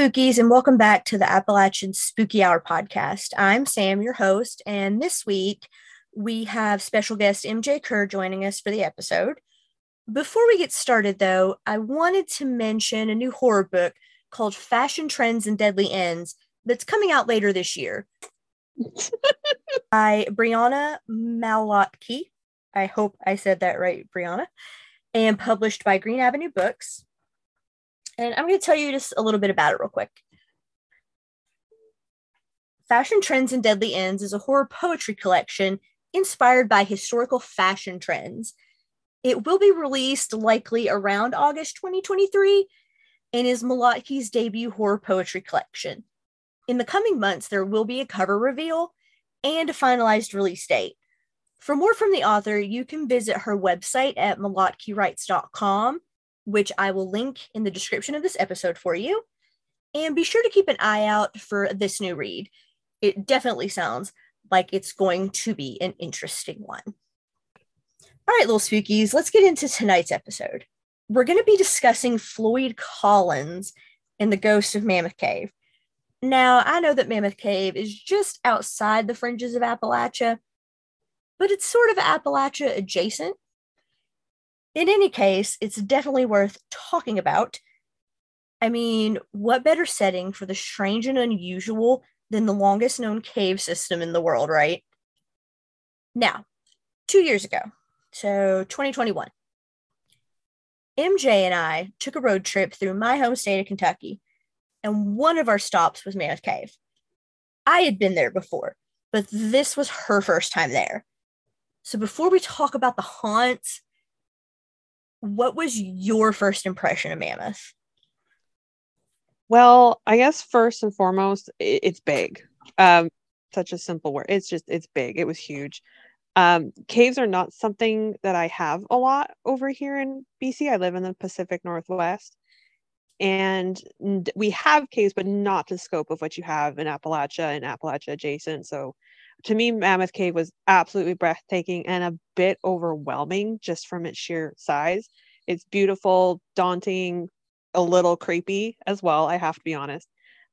All right. Hey, spookies, and welcome back to the Appalachian Spooky Hour podcast. I'm Sam, your host, and this week we have special guest MJ Kerr joining us for the episode. Before we get started, though, I wanted to mention a new horror book called Fashion Trends and Deadly Ends that's coming out later this year by Brianna Malotke. I hope I said that right, Brianna, and published by Green Avenue Books. And I'm going to tell you just a little bit about it real quick. Fashion Trends and Deadly Ends is a horror poetry collection inspired by historical fashion trends. It will be released likely around August 2023 and is Malotke's debut horror poetry collection. In the coming months, there will be a cover reveal and a finalized release date. For more from the author, you can visit her website at malotkewrites.com which I will link in the description of this episode for you. And be sure to keep an eye out for this new read. It definitely sounds like it's going to be an interesting one. All right, little spookies, let's get into tonight's episode. We're going to be discussing Floyd Collins and the ghost of Mammoth Cave. Now, I know that Mammoth Cave is just outside the fringes of Appalachia, but it's sort of Appalachia adjacent in any case, it's definitely worth talking about. I mean, what better setting for the strange and unusual than the longest known cave system in the world, right? Now, two years ago, so 2021, MJ and I took a road trip through my home state of Kentucky, and one of our stops was Mammoth Cave. I had been there before, but this was her first time there. So before we talk about the haunts what was your first impression of Mammoth? Well, I guess first and foremost, it's big. Um, such a simple word. It's just it's big. It was huge. Um, caves are not something that I have a lot over here in BC. I live in the Pacific Northwest, and we have caves, but not the scope of what you have in Appalachia and Appalachia adjacent. So, to me, Mammoth Cave was absolutely breathtaking and a bit overwhelming just from its sheer size. It's beautiful, daunting, a little creepy as well, I have to be honest.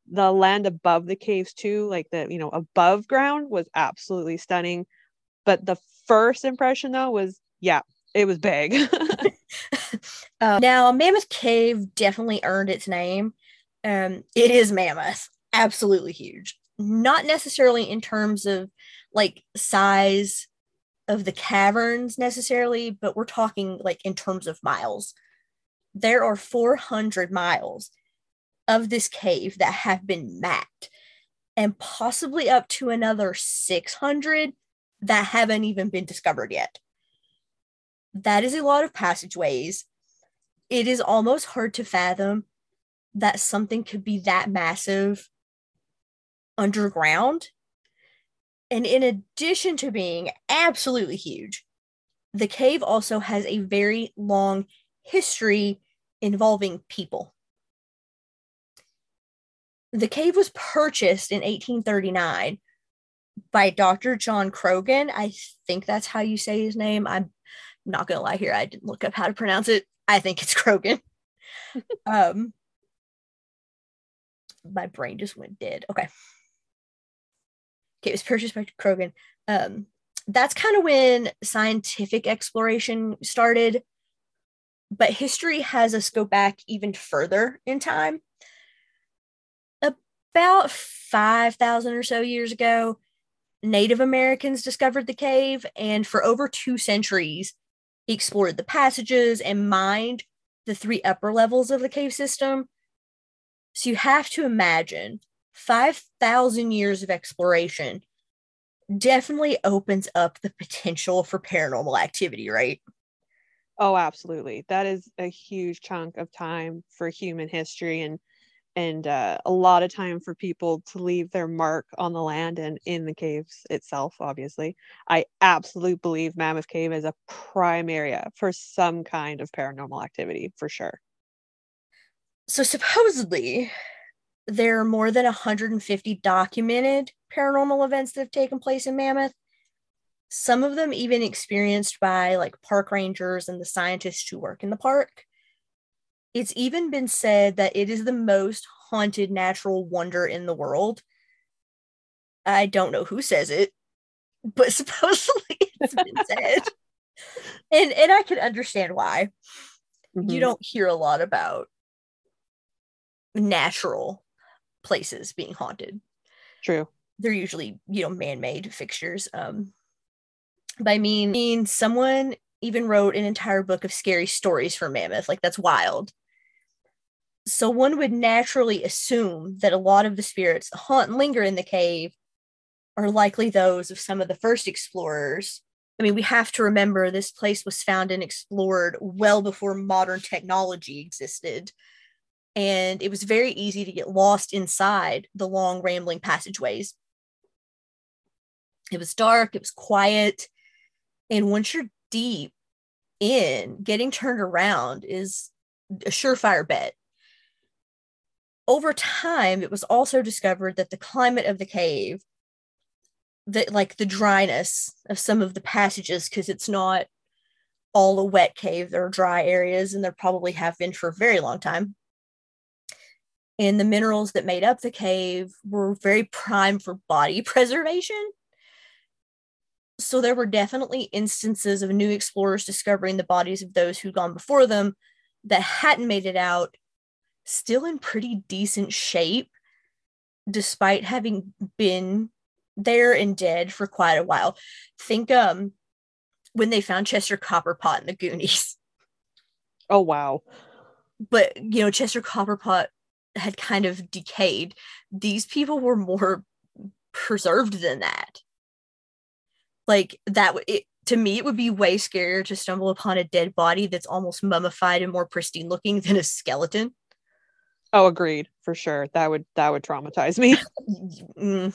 The land above the caves too, like the, you know, above ground was absolutely stunning. But the first impression though was, yeah, it was big. uh, now, Mammoth Cave definitely earned its name. Um, it is mammoth, absolutely huge. Not necessarily in terms of like size of the caverns necessarily, but we're talking like in terms of miles. There are 400 miles of this cave that have been mapped, and possibly up to another 600 that haven't even been discovered yet. That is a lot of passageways. It is almost hard to fathom that something could be that massive underground and in addition to being absolutely huge, the cave also has a very long history involving people. The cave was purchased in 1839 by Dr. John Croghan. I think that's how you say his name. I'm not going to lie here. I didn't look up how to pronounce it. I think it's Croghan. um, my brain just went dead. Okay. Okay, it was purchased by Croghan. Um, that's kind of when scientific exploration started. But history has us go back even further in time. About 5,000 or so years ago, Native Americans discovered the cave, and for over two centuries, explored the passages and mined the three upper levels of the cave system. So you have to imagine 5,000 years of exploration definitely opens up the potential for paranormal activity, right? Oh, absolutely. That is a huge chunk of time for human history and and uh, a lot of time for people to leave their mark on the land and in the caves itself obviously i absolutely believe mammoth cave is a prime area for some kind of paranormal activity for sure so supposedly there are more than 150 documented paranormal events that have taken place in Mammoth. Some of them even experienced by like park rangers and the scientists who work in the park. It's even been said that it is the most haunted natural wonder in the world. I don't know who says it, but supposedly it's been said. And and I can understand why. Mm-hmm. You don't hear a lot about natural places being haunted. True. They're usually, you know, man-made fixtures. Um by mean, mean someone even wrote an entire book of scary stories for Mammoth. Like that's wild. So one would naturally assume that a lot of the spirits that haunt and linger in the cave are likely those of some of the first explorers. I mean, we have to remember this place was found and explored well before modern technology existed. And it was very easy to get lost inside the long, rambling passageways. It was dark, it was quiet. And once you're deep in, getting turned around is a surefire bet. Over time, it was also discovered that the climate of the cave, that like the dryness of some of the passages, because it's not all a wet cave, there are dry areas, and there probably have been for a very long time. And the minerals that made up the cave were very prime for body preservation. So there were definitely instances of new explorers discovering the bodies of those who'd gone before them that hadn't made it out still in pretty decent shape despite having been there and dead for quite a while. Think um when they found chester copperpot in the goonies. Oh wow. But you know chester copperpot had kind of decayed these people were more preserved than that. Like that it, to me it would be way scarier to stumble upon a dead body that's almost mummified and more pristine looking than a skeleton. Oh agreed for sure. That would that would traumatize me. Mm.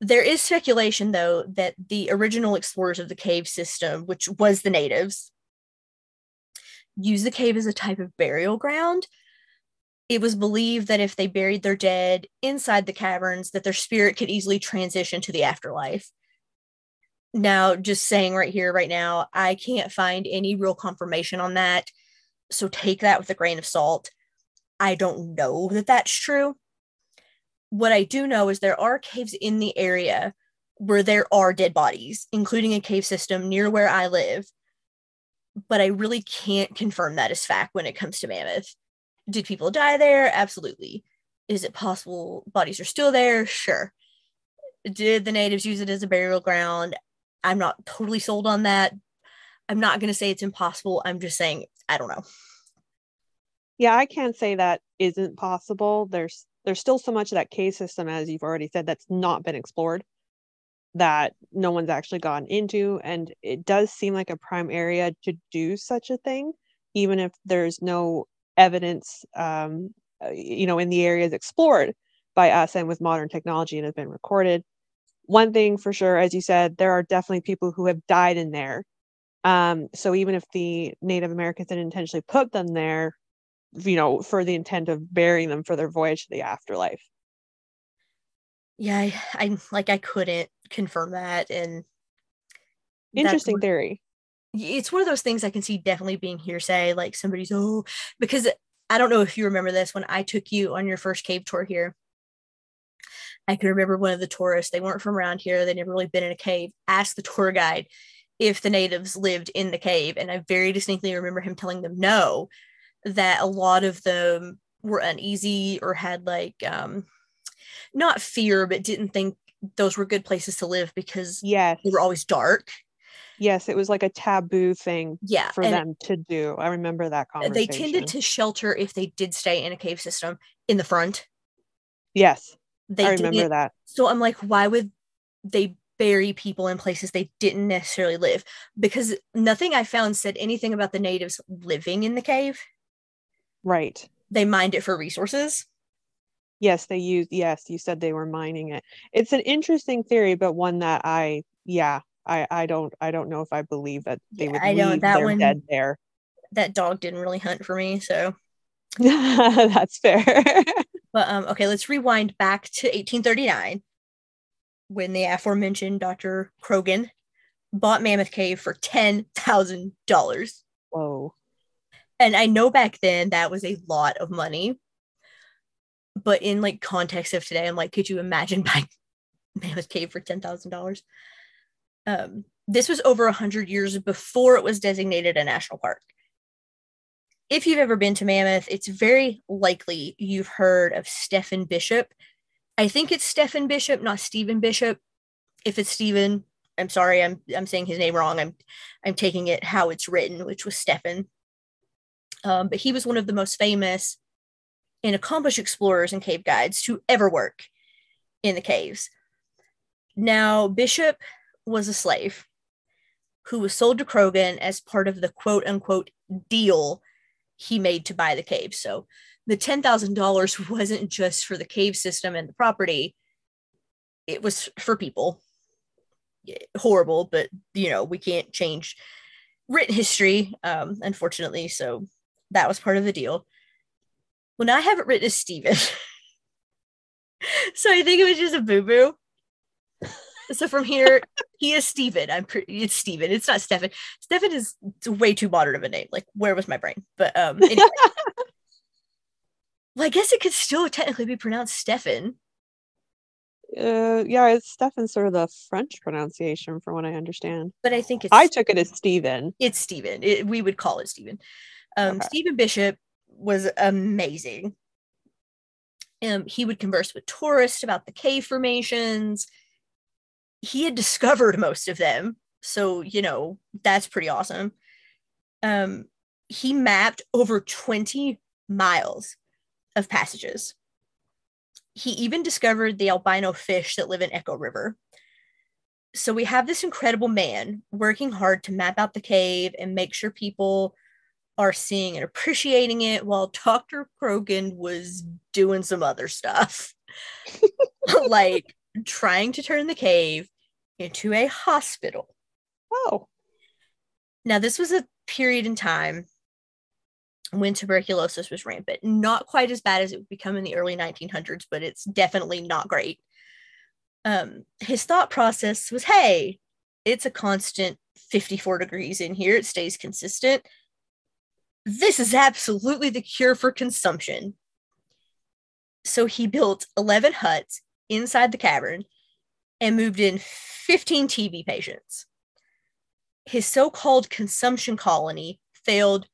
there is speculation though that the original explorers of the cave system which was the natives used the cave as a type of burial ground it was believed that if they buried their dead inside the caverns that their spirit could easily transition to the afterlife now, just saying right here, right now, I can't find any real confirmation on that. So take that with a grain of salt. I don't know that that's true. What I do know is there are caves in the area where there are dead bodies, including a cave system near where I live. But I really can't confirm that as fact when it comes to Mammoth. Did people die there? Absolutely. Is it possible bodies are still there? Sure. Did the natives use it as a burial ground? I'm not totally sold on that. I'm not going to say it's impossible. I'm just saying I don't know. Yeah, I can't say that isn't possible. There's there's still so much of that cave system as you've already said that's not been explored that no one's actually gone into and it does seem like a prime area to do such a thing even if there's no evidence um, uh, you know in the areas explored by us and with modern technology and has been recorded one thing for sure, as you said, there are definitely people who have died in there. Um, so even if the Native Americans didn't intentionally put them there, you know, for the intent of burying them for their voyage to the afterlife. Yeah, I, I like I couldn't confirm that, and interesting theory. It's one of those things I can see definitely being hearsay. Like somebody's oh, because I don't know if you remember this when I took you on your first cave tour here. I can remember one of the tourists, they weren't from around here, They'd never really been in a cave, asked the tour guide if the natives lived in the cave. And I very distinctly remember him telling them no, that a lot of them were uneasy or had like um not fear, but didn't think those were good places to live because yes. they were always dark. Yes, it was like a taboo thing yeah, for them to do. I remember that conversation. They tended to shelter if they did stay in a cave system in the front. Yes. They I remember that. So I'm like, why would they bury people in places they didn't necessarily live? Because nothing I found said anything about the natives living in the cave. Right. They mined it for resources. Yes, they used yes, you said they were mining it. It's an interesting theory, but one that I yeah, I I don't I don't know if I believe that they yeah, would I leave that one, dead there. That dog didn't really hunt for me, so that's fair. But um, okay, let's rewind back to 1839 when the aforementioned Dr. Croghan bought Mammoth Cave for $10,000. Whoa. And I know back then that was a lot of money. But in like context of today, I'm like, could you imagine buying Mammoth Cave for ten thousand dollars? Um, this was over a hundred years before it was designated a national park. If you've ever been to Mammoth, it's very likely you've heard of Stephen Bishop. I think it's Stephen Bishop, not Stephen Bishop. If it's Stephen, I'm sorry, I'm I'm saying his name wrong. I'm I'm taking it how it's written, which was Stephen. Um, but he was one of the most famous and accomplished explorers and cave guides to ever work in the caves. Now, Bishop was a slave who was sold to Croghan as part of the quote unquote deal he made to buy the cave. So the $10,000 wasn't just for the cave system and the property, it was for people. Horrible, but you know, we can't change written history, um, unfortunately. So that was part of the deal. Well, now I have it written as Stephen. so I think it was just a boo boo. So from here, he is Stephen. I'm pretty. It's Stephen. It's not Stefan. Stefan is way too modern of a name. Like, where was my brain? But um, anyway. well, I guess it could still technically be pronounced Stefan. Uh, yeah, it's Stefan, sort of the French pronunciation, from what I understand. But I think it's. I took it as Stephen. It's Stephen. It, we would call it Stephen. Um, okay. Stephen Bishop was amazing. Um, he would converse with tourists about the cave formations. He had discovered most of them. So, you know, that's pretty awesome. Um, he mapped over 20 miles of passages. He even discovered the albino fish that live in Echo River. So we have this incredible man working hard to map out the cave and make sure people are seeing and appreciating it while Dr. Croghan was doing some other stuff. like trying to turn the cave into a hospital. Oh. Now, this was a period in time when tuberculosis was rampant. Not quite as bad as it would become in the early 1900s, but it's definitely not great. Um, his thought process was hey, it's a constant 54 degrees in here, it stays consistent this is absolutely the cure for consumption. So he built 11 huts inside the cavern and moved in 15 TB patients. His so called consumption colony failed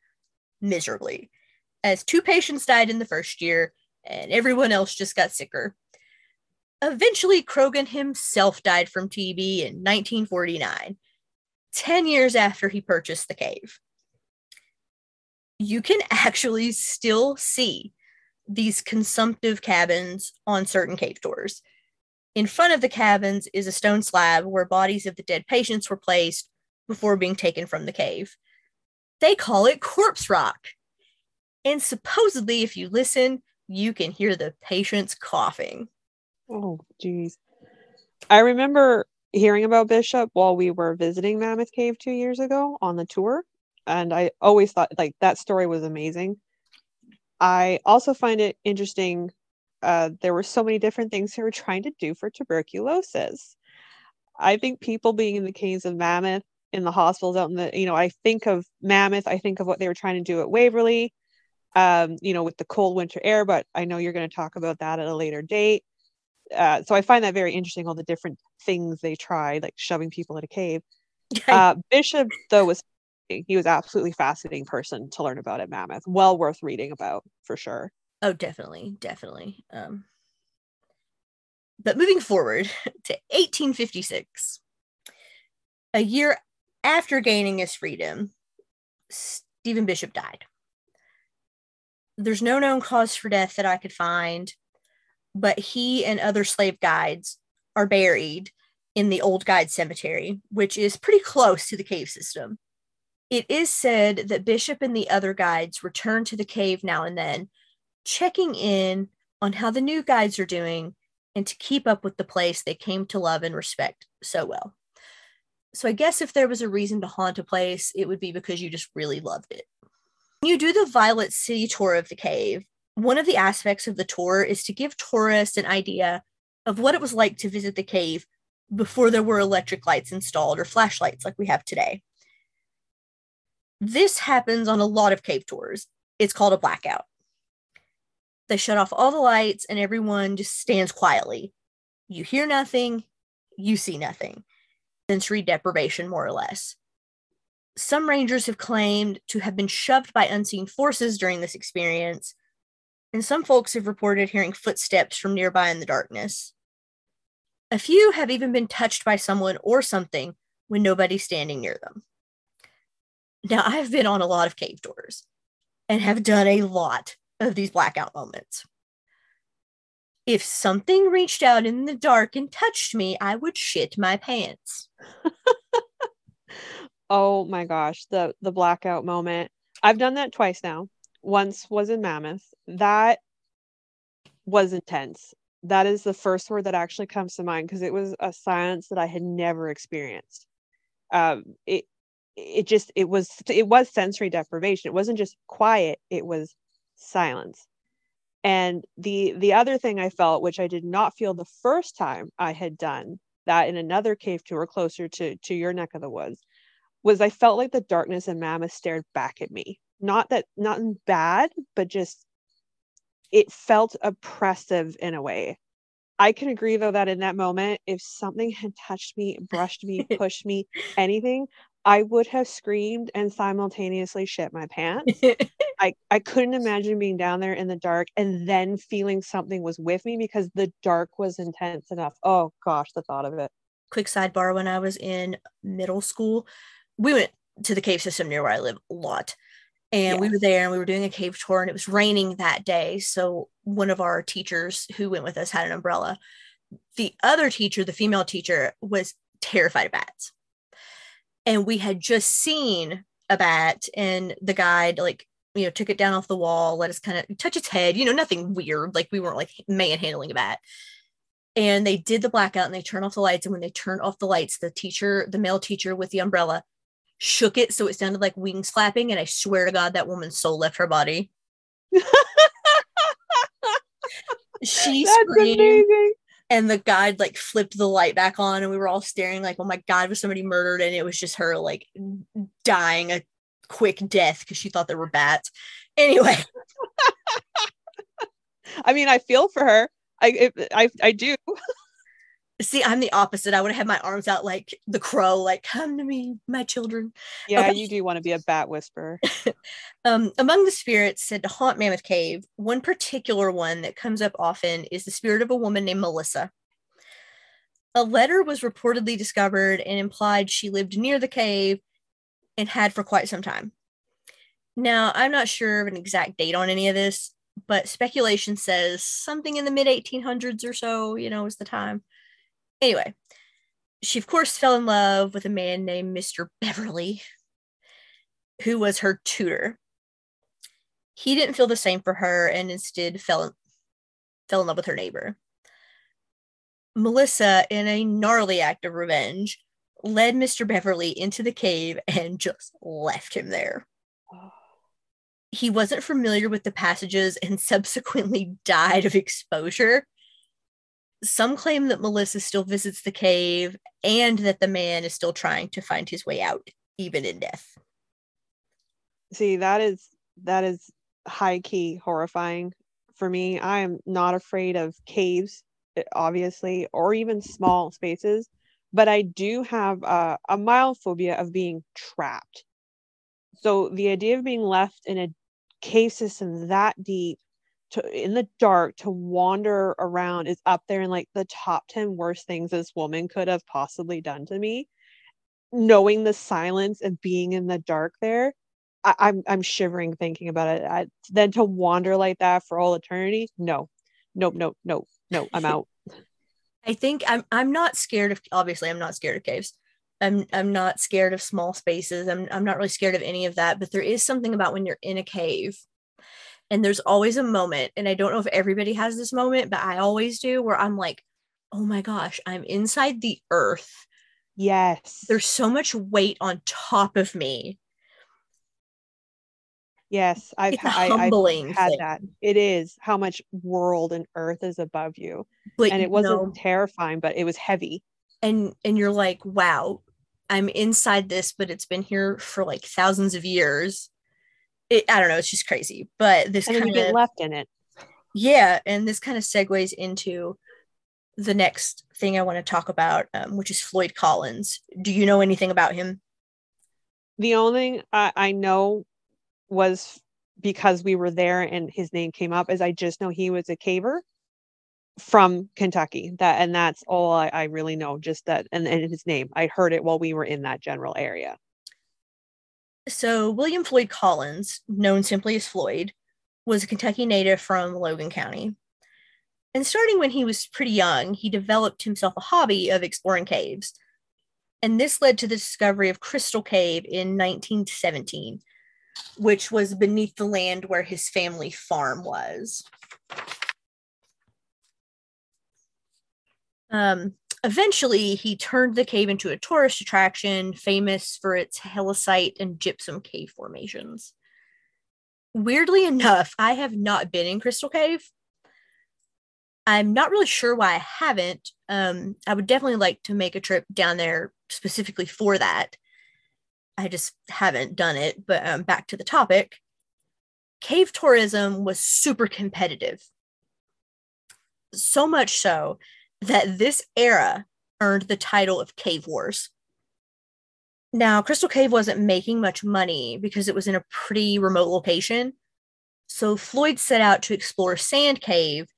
miserably, as two patients died in the first year and everyone else just got sicker. Eventually, Croghan himself died from TB in 1949, 10 years after he purchased the cave you can actually still see these consumptive cabins on certain cave tours. In front of the cabins is a stone slab where bodies of the dead patients were placed before being taken from the cave. They call it corpse rock. And supposedly, if you listen, you can hear the patients coughing. Oh, geez. I remember hearing about Bishop while we were visiting Mammoth Cave two years ago on the tour and I always thought like that story was amazing. I also find it interesting. Uh, there were so many different things they were trying to do for tuberculosis. I think people being in the caves of Mammoth, in the hospitals out in the, you know, I think of Mammoth, I think of what they were trying to do at Waverly, um, you know, with the cold winter air, but I know you're going to talk about that at a later date. Uh, so I find that very interesting, all the different things they tried, like shoving people in a cave. Uh, Bishop, though, was he was absolutely fascinating person to learn about at Mammoth. Well worth reading about for sure. Oh, definitely, definitely. Um, but moving forward to 1856, a year after gaining his freedom, Stephen Bishop died. There's no known cause for death that I could find, but he and other slave guides are buried in the Old Guide Cemetery, which is pretty close to the cave system. It is said that Bishop and the other guides return to the cave now and then, checking in on how the new guides are doing and to keep up with the place they came to love and respect so well. So I guess if there was a reason to haunt a place, it would be because you just really loved it. When you do the Violet City tour of the cave, one of the aspects of the tour is to give tourists an idea of what it was like to visit the cave before there were electric lights installed or flashlights like we have today This happens on a lot of cave tours. It's called a blackout. They shut off all the lights and everyone just stands quietly. You hear nothing, you see nothing. Sensory deprivation, more or less. Some rangers have claimed to have been shoved by unseen forces during this experience, and some folks have reported hearing footsteps from nearby in the darkness. A few have even been touched by someone or something when nobody's standing near them. Now, I've been on a lot of cave tours and have done a lot of these blackout moments. If something reached out in the dark and touched me, I would shit my pants. oh my gosh, the the blackout moment. I've done that twice now. Once was in Mammoth. That was intense. That is the first word that actually comes to mind because it was a silence that I had never experienced. Um, it it just it was it was sensory deprivation. It wasn't just quiet. It was silence. And the the other thing I felt, which I did not feel the first time I had done that in another cave tour closer to to your neck of the woods, was I felt like the darkness and Mammoth stared back at me. Not that not bad, but just it felt oppressive in a way. I can agree though that in that moment, if something had touched me, brushed me, pushed me, anything, I would have screamed and simultaneously shit my pants. I, I couldn't imagine being down there in the dark and then feeling something was with me because the dark was intense enough. Oh gosh, the thought of it. Quick sidebar when I was in middle school, we went to the cave system near where I live a lot. And yes. we were there and we were doing a cave tour and it was raining that day. So one of our teachers who went with us had an umbrella. The other teacher, the female teacher, was terrified of bats and we had just seen a bat and the guide like you know took it down off the wall let us kind of touch its head you know nothing weird like we weren't like manhandling a bat. And they did the blackout and they turned off the lights and when they turned off the lights the teacher the male teacher with the umbrella shook it so it sounded like wings flapping and i swear to god that woman's soul left her body. She That's screamed amazing and the guide like flipped the light back on and we were all staring like oh my god was somebody murdered? And it was just her like dying a quick death because she thought there were bats. Anyway. I mean i feel for her. I i i do See, I'm the opposite. I would have had my arms out like the crow, like, come to me, my children. Yeah, okay. you do want to be a bat whisperer. um, among the spirits said to haunt Mammoth Cave, one particular one that comes up often is the spirit of a woman named Melissa. A letter was reportedly discovered and implied she lived near the cave and had for quite some time. Now, I'm not sure of an exact date on any of this, but speculation says something in the mid 1800s or so, you know, is the time. Anyway, she of course fell in love with a man named Mr. Beverly, who was her tutor. He didn't feel the same for her and instead fell, in, fell in love with her neighbor. Melissa, in a gnarly act of revenge, led Mr. Beverly into the cave and just left him there. Oh. He wasn't familiar with the passages and subsequently died of exposure. Some claim that Melissa still visits the cave and that the man is still trying to find his way out, even in death. See, that is that is high key horrifying for me. I am not afraid of caves, eh, obviously, or even small spaces, but I do have a, a mild phobia of being trapped. So the idea of being left in a cave system that deep to in the dark to wander around is up there in like the top 10 worst things this woman could have possibly done to me. Knowing the silence and being in the dark there I, am I'm, I'm shivering thinking about it. I, then to wander like that for all eternity no. Nope nope nope no i'm out. I think i'm i'm not scared of obviously i'm not scared of caves. I'm I'm not scared of small spaces. I'm I'm not really scared of any of that, but there is something about when you're in a cave and there's always a moment, and I don't know if everybody has this moment, but I always do, where I'm like, oh my gosh, I'm inside the earth. Yes. There's so much weight on top of me. Yes, I've, I, I've had thing. that. It is how much world and earth is above you. But and it wasn't know, terrifying, but it was heavy. And and you're like, wow, I'm inside this, but it's been here for like thousands of years. It, I don't know, it's just crazy. But this kind of get left in it. yeah, and this kind of segues into the next thing I want to talk about, um, which is Floyd Collins. Do you know anything about him? The only thing I, I know was because we were there and his name came up is I just know he was a caver from Kentucky. That and that's all I, I really know. Just that and, and his name. I heard it while we were in that general area. So, William Floyd Collins, known simply as Floyd, was a Kentucky native from Logan County. And starting when he was pretty young, he developed himself a hobby of exploring caves. And this led to the discovery of Crystal Cave in 1917, which was beneath the land where his family farm was. Um, eventually, he turned the cave into a tourist attraction famous for its helictite and gypsum cave formations. Weirdly enough, I have not been in Crystal Cave. I'm not really sure why I haven't. Um, I would definitely like to make a trip down there specifically for that. I just haven't done it. But um, back to the topic cave tourism was super competitive. So much so that this era earned the title of Cave Wars. Now, Crystal Cave wasn't making much money because it was in a pretty remote location. So Floyd set out to explore Sand Cave,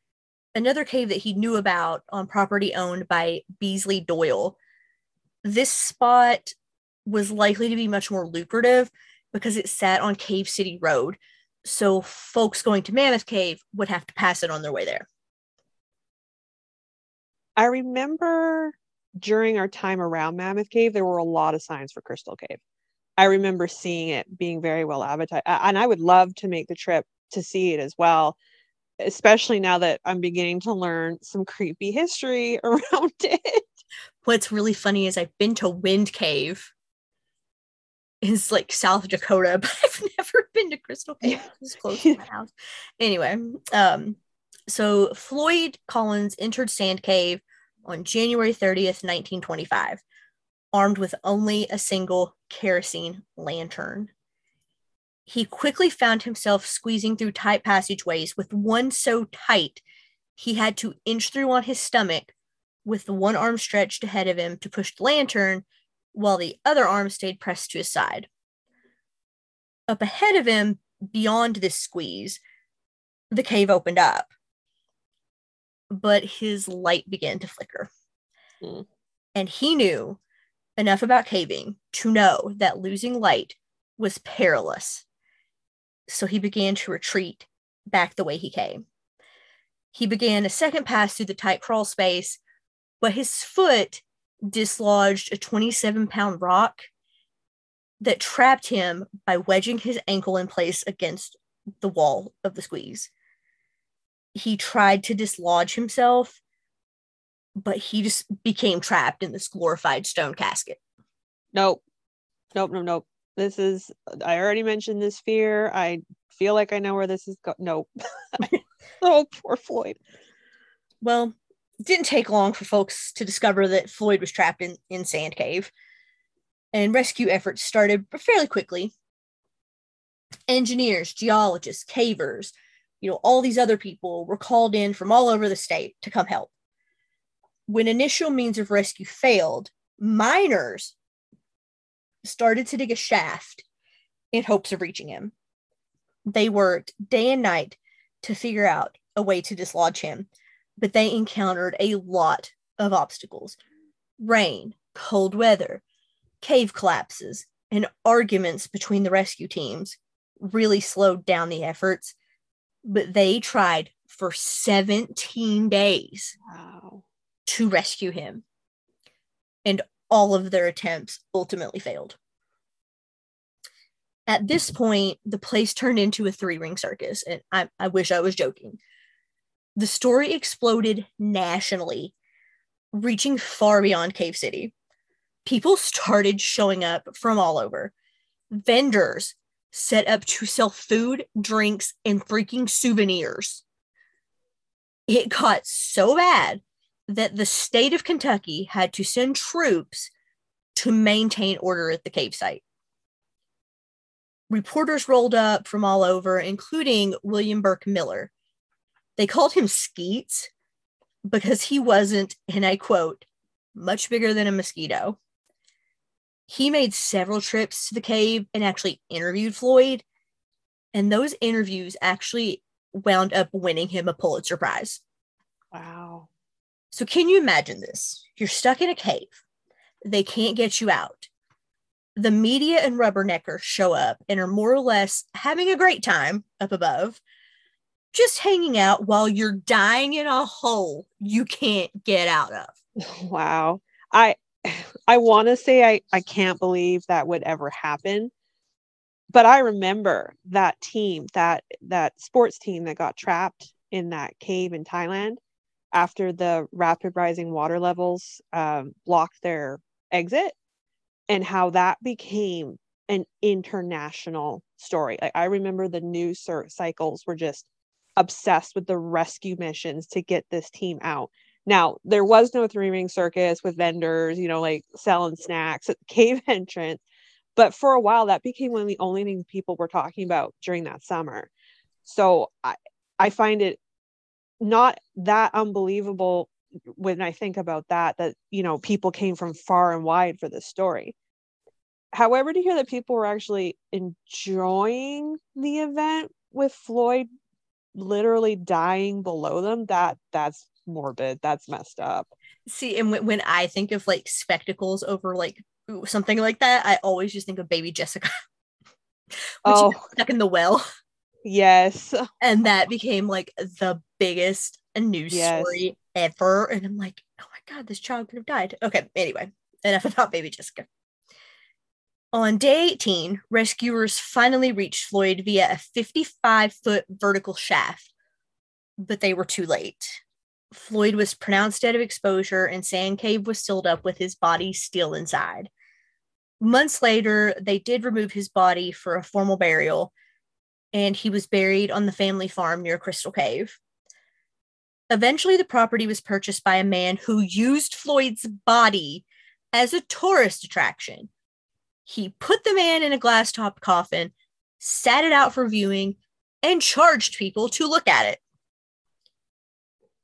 another cave that he knew about on property owned by Beasley Doyle. This spot was likely to be much more lucrative because it sat on Cave City Road. So folks going to Mammoth Cave would have to pass it on their way there. I remember during our time around Mammoth Cave, there were a lot of signs for Crystal Cave. I remember seeing it being very well advertised, and I would love to make the trip to see it as well, especially now that I'm beginning to learn some creepy history around it. What's really funny is I've been to Wind Cave. It's like South Dakota, but I've never been to Crystal Cave. It's close to my house. Anyway, um, so Floyd Collins entered Sand Cave on January 30th, 1925, armed with only a single kerosene lantern. He quickly found himself squeezing through tight passageways with one so tight he had to inch through on his stomach with the one arm stretched ahead of him to push the lantern while the other arm stayed pressed to his side. Up ahead of him, beyond this squeeze, the cave opened up but his light began to flicker. Mm. And he knew enough about caving to know that losing light was perilous. So he began to retreat back the way he came. He began a second pass through the tight crawl space, but his foot dislodged a 27 pound rock that trapped him by wedging his ankle in place against the wall of the squeeze he tried to dislodge himself, but he just became trapped in this glorified stone casket. Nope. Nope, nope, nope. This is I already mentioned this fear. I feel like I know where this is going. Nope. oh, poor Floyd. Well, it didn't take long for folks to discover that Floyd was trapped in, in Sand Cave. And rescue efforts started fairly quickly. Engineers, geologists, cavers, you know, all these other people were called in from all over the state to come help. When initial means of rescue failed, miners started to dig a shaft in hopes of reaching him. They worked day and night to figure out a way to dislodge him, but they encountered a lot of obstacles rain, cold weather, cave collapses, and arguments between the rescue teams really slowed down the efforts but they tried for 17 days wow. to rescue him. And all of their attempts ultimately failed. At this point, the place turned into a three ring circus, and I, I wish I was joking. The story exploded nationally, reaching far beyond Cave City. People started showing up from all over. Vendors, set up to sell food, drinks, and freaking souvenirs. It got so bad that the state of Kentucky had to send troops to maintain order at the cave site. Reporters rolled up from all over, including William Burke Miller. They called him Skeets because he wasn't, and I quote, much bigger than a mosquito. He made several trips to the cave and actually interviewed Floyd. And those interviews actually wound up winning him a Pulitzer Prize. Wow. So, can you imagine this? You're stuck in a cave, they can't get you out. The media and rubberneckers show up and are more or less having a great time up above, just hanging out while you're dying in a hole you can't get out of. Wow. I I want to say I I can't believe that would ever happen. But I remember that team, that that sports team that got trapped in that cave in Thailand after the rapid rising water levels um, blocked their exit and how that became an international story. Like I remember the news cycles were just obsessed with the rescue missions to get this team out. Now, there was no three ring circus with vendors, you know, like selling snacks at the cave entrance. But for a while, that became one of the only things people were talking about during that summer. So I, I find it not that unbelievable when I think about that, that, you know, people came from far and wide for this story. However, to hear that people were actually enjoying the event with Floyd literally dying below them, that that's morbid. That's messed up. See, and when, when I think of like spectacles over like something like that, I always just think of baby Jessica. oh, stuck in the well. Yes. And that became like the biggest news yes. story ever. And I'm like, oh my God, this child could have died. Okay, anyway, enough about baby Jessica. On day 18, rescuers finally reached Floyd via a 55 foot vertical shaft, but they were too late. Floyd was pronounced dead of exposure, and Sand Cave was sealed up with his body still inside. Months later, they did remove his body for a formal burial, and he was buried on the family farm near Crystal Cave. Eventually, the property was purchased by a man who used Floyd's body as a tourist attraction. He put the man in a glass topped coffin, sat it out for viewing, and charged people to look at it.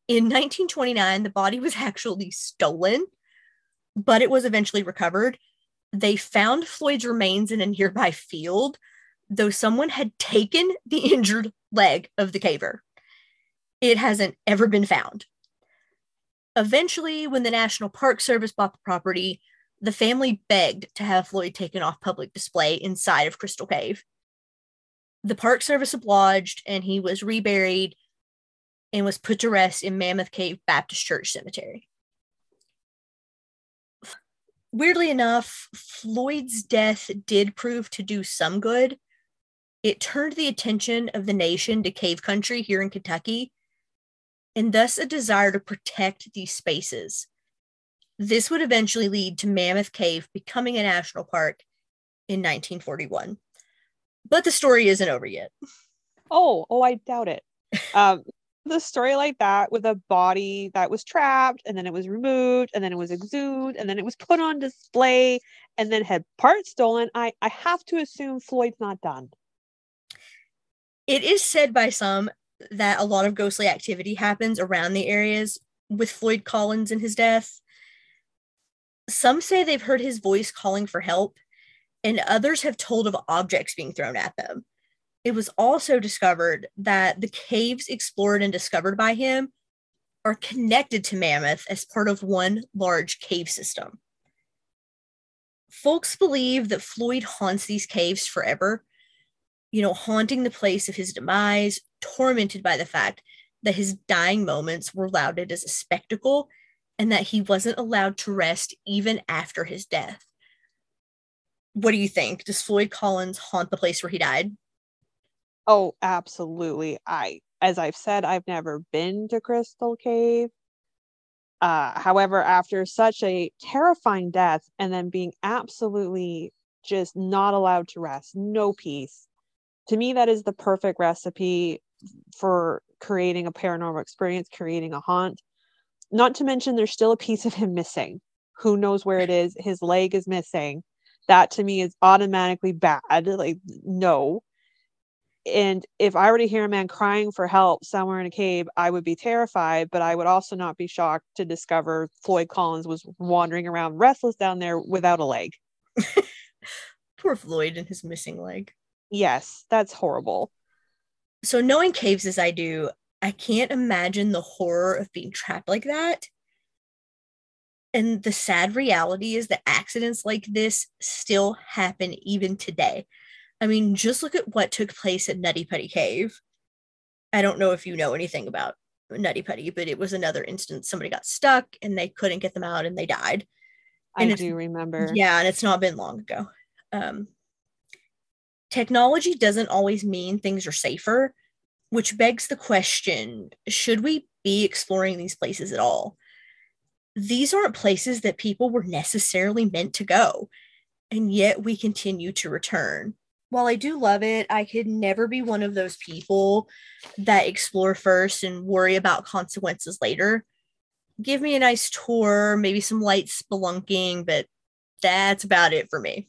In 1929, the body was actually stolen, but it was eventually recovered. They found Floyd's remains in a nearby field, though someone had taken the injured leg of the caver. It hasn't ever been found. Eventually, when the National Park Service bought the property, the family begged to have Floyd taken off public display inside of Crystal Cave. The Park Service obliged, and he was reburied and was put to rest in Mammoth Cave Baptist Church Cemetery. Weirdly enough, Floyd's death did prove to do some good. It turned the attention of the nation to cave country here in Kentucky and thus a desire to protect these spaces. This would eventually lead to Mammoth Cave becoming a national park in 1941. But the story isn't over yet. Oh, oh, I doubt it. Um, the story like that with a body that was trapped and then it was removed and then it was exhumed and then it was put on display and then had parts stolen, I, I have to assume Floyd's not done. It is said by some that a lot of ghostly activity happens around the areas with Floyd Collins and his death. Some say they've heard his voice calling for help, and others have told of objects being thrown at them. It was also discovered that the caves explored and discovered by him are connected to Mammoth as part of one large cave system. Folks believe that Floyd haunts these caves forever you know, haunting the place of his demise, tormented by the fact that his dying moments were lauded as a spectacle and that he wasn't allowed to rest even after his death. What do you think? Does Floyd Collins haunt the place where he died? Oh, absolutely. I as I've said, I've never been to Crystal Cave. Uh, however, after such a terrifying death and then being absolutely just not allowed to rest, no peace, to me that is the perfect recipe for creating a paranormal experience creating a haunt not to mention there's still a piece of him missing Who knows where it is? His leg is missing. That to me is automatically bad. Like, no. And if I were to hear a man crying for help somewhere in a cave, I would be terrified, but I would also not be shocked to discover Floyd Collins was wandering around restless down there without a leg. Poor Floyd and his missing leg. Yes, that's horrible. So, knowing caves as I do, I can't imagine the horror of being trapped like that. And the sad reality is that accidents like this still happen even today. I mean, just look at what took place at Nutty Putty Cave. I don't know if you know anything about Nutty Putty, but it was another instance somebody got stuck and they couldn't get them out and they died. And I do remember. Yeah, and it's not been long ago. Um, technology doesn't always mean things are safer, which begs the question should we be exploring these places at all? These aren't places that people were necessarily meant to go, and yet we continue to return. While I do love it, I could never be one of those people that explore first and worry about consequences later. Give me a nice tour, maybe some light spelunking, but that's about it for me.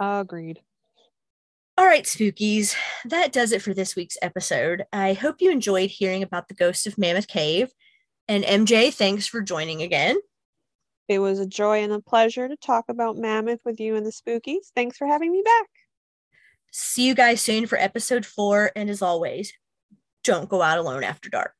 Agreed. All right, spookies, that does it for this week's episode. I hope you enjoyed hearing about the ghost of Mammoth Cave. And MJ, thanks for joining again. It was a joy and a pleasure to talk about Mammoth with you and the spookies. Thanks for having me back. See you guys soon for episode four. And as always, don't go out alone after dark.